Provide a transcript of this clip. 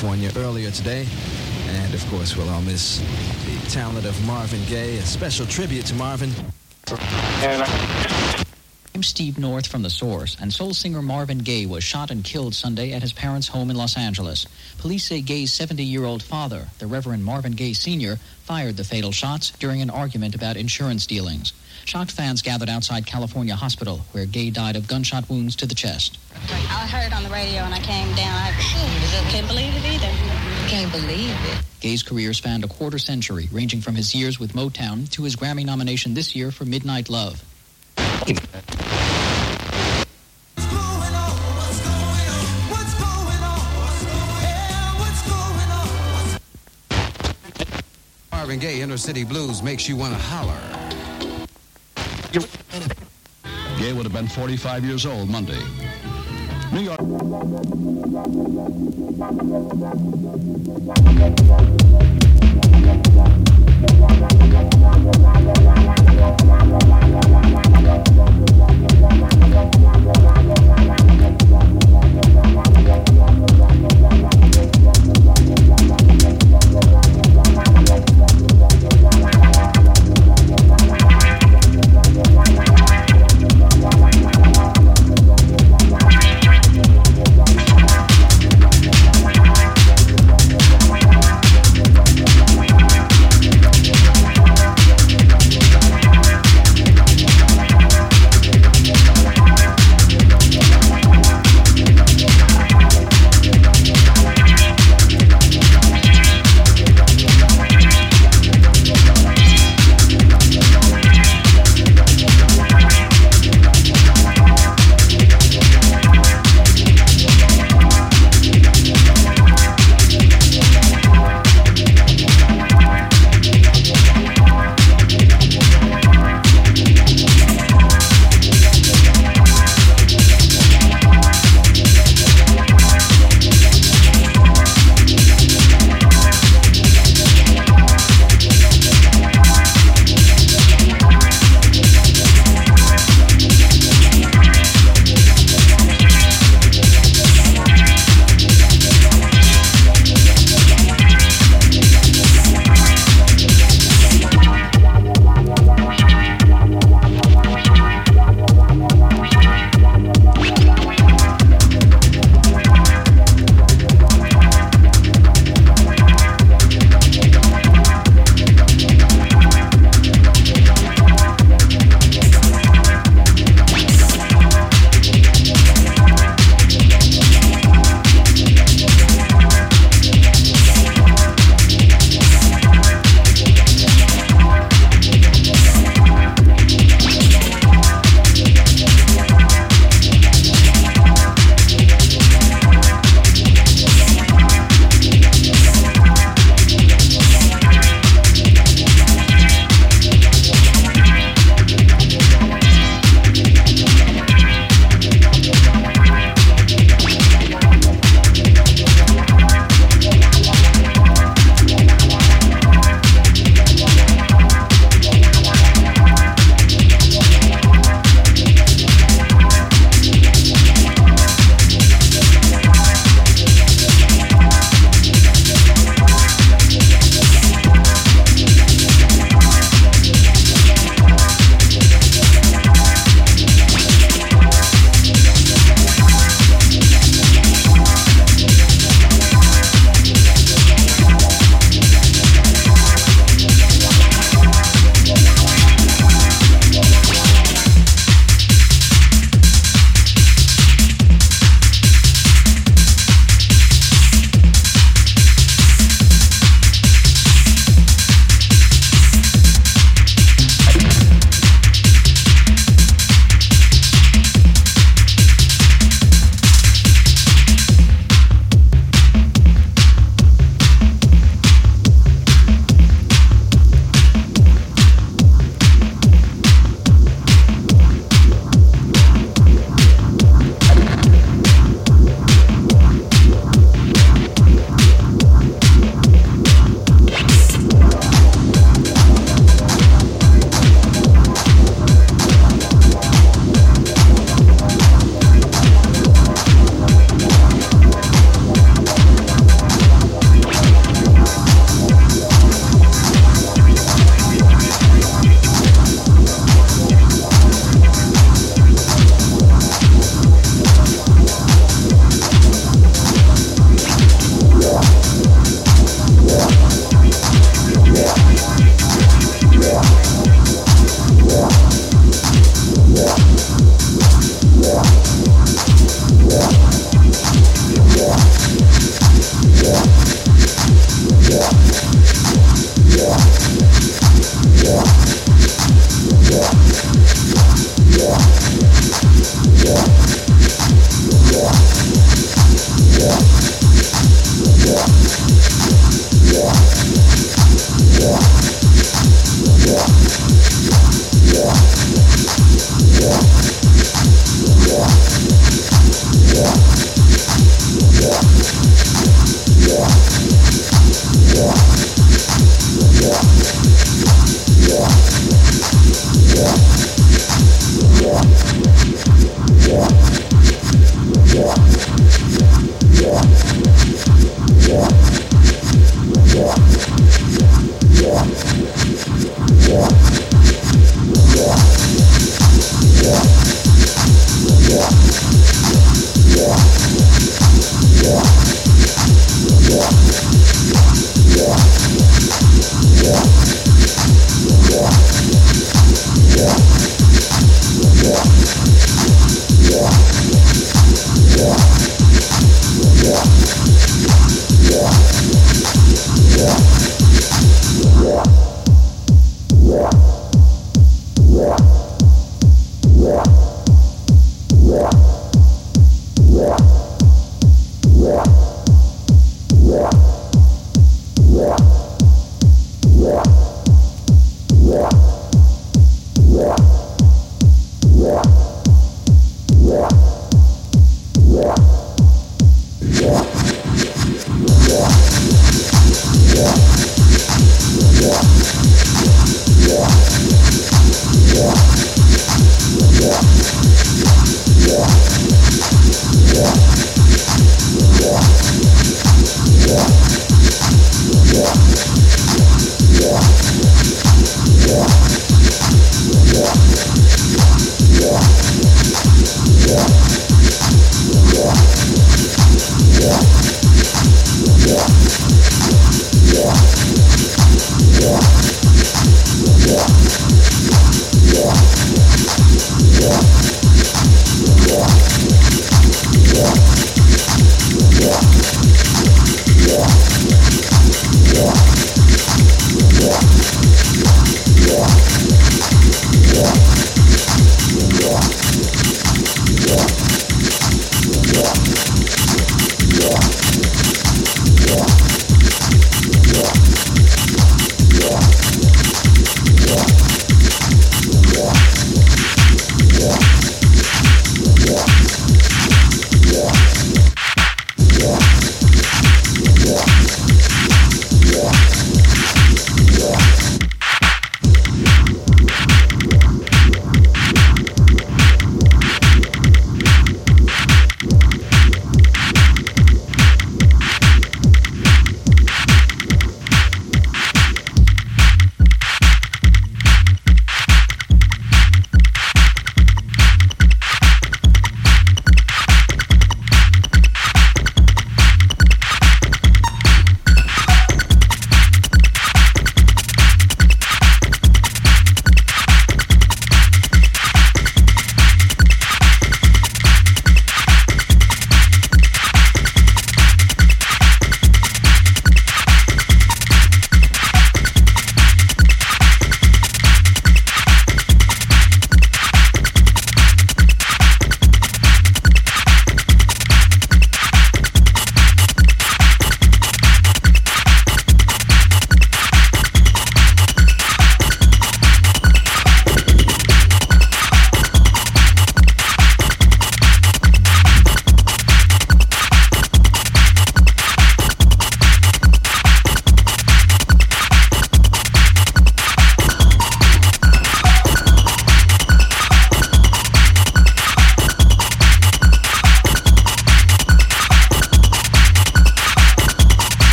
California earlier today. And of course, we'll all miss the talent of Marvin Gaye. A special tribute to Marvin. I'm Steve North from The Source, and soul singer Marvin Gaye was shot and killed Sunday at his parents' home in Los Angeles. Police say Gaye's 70-year-old father, the Reverend Marvin Gaye Sr., fired the fatal shots during an argument about insurance dealings. Shocked fans gathered outside California Hospital, where Gaye died of gunshot wounds to the chest. I heard on the radio and I came down. I couldn't believe it either. Can't believe it. Gaye's career spanned a quarter century, ranging from his years with Motown to his Grammy nomination this year for Midnight Love. Marvin Gaye, Inner City Blues makes you want to holler. Gaye would have been 45 years old Monday. New York.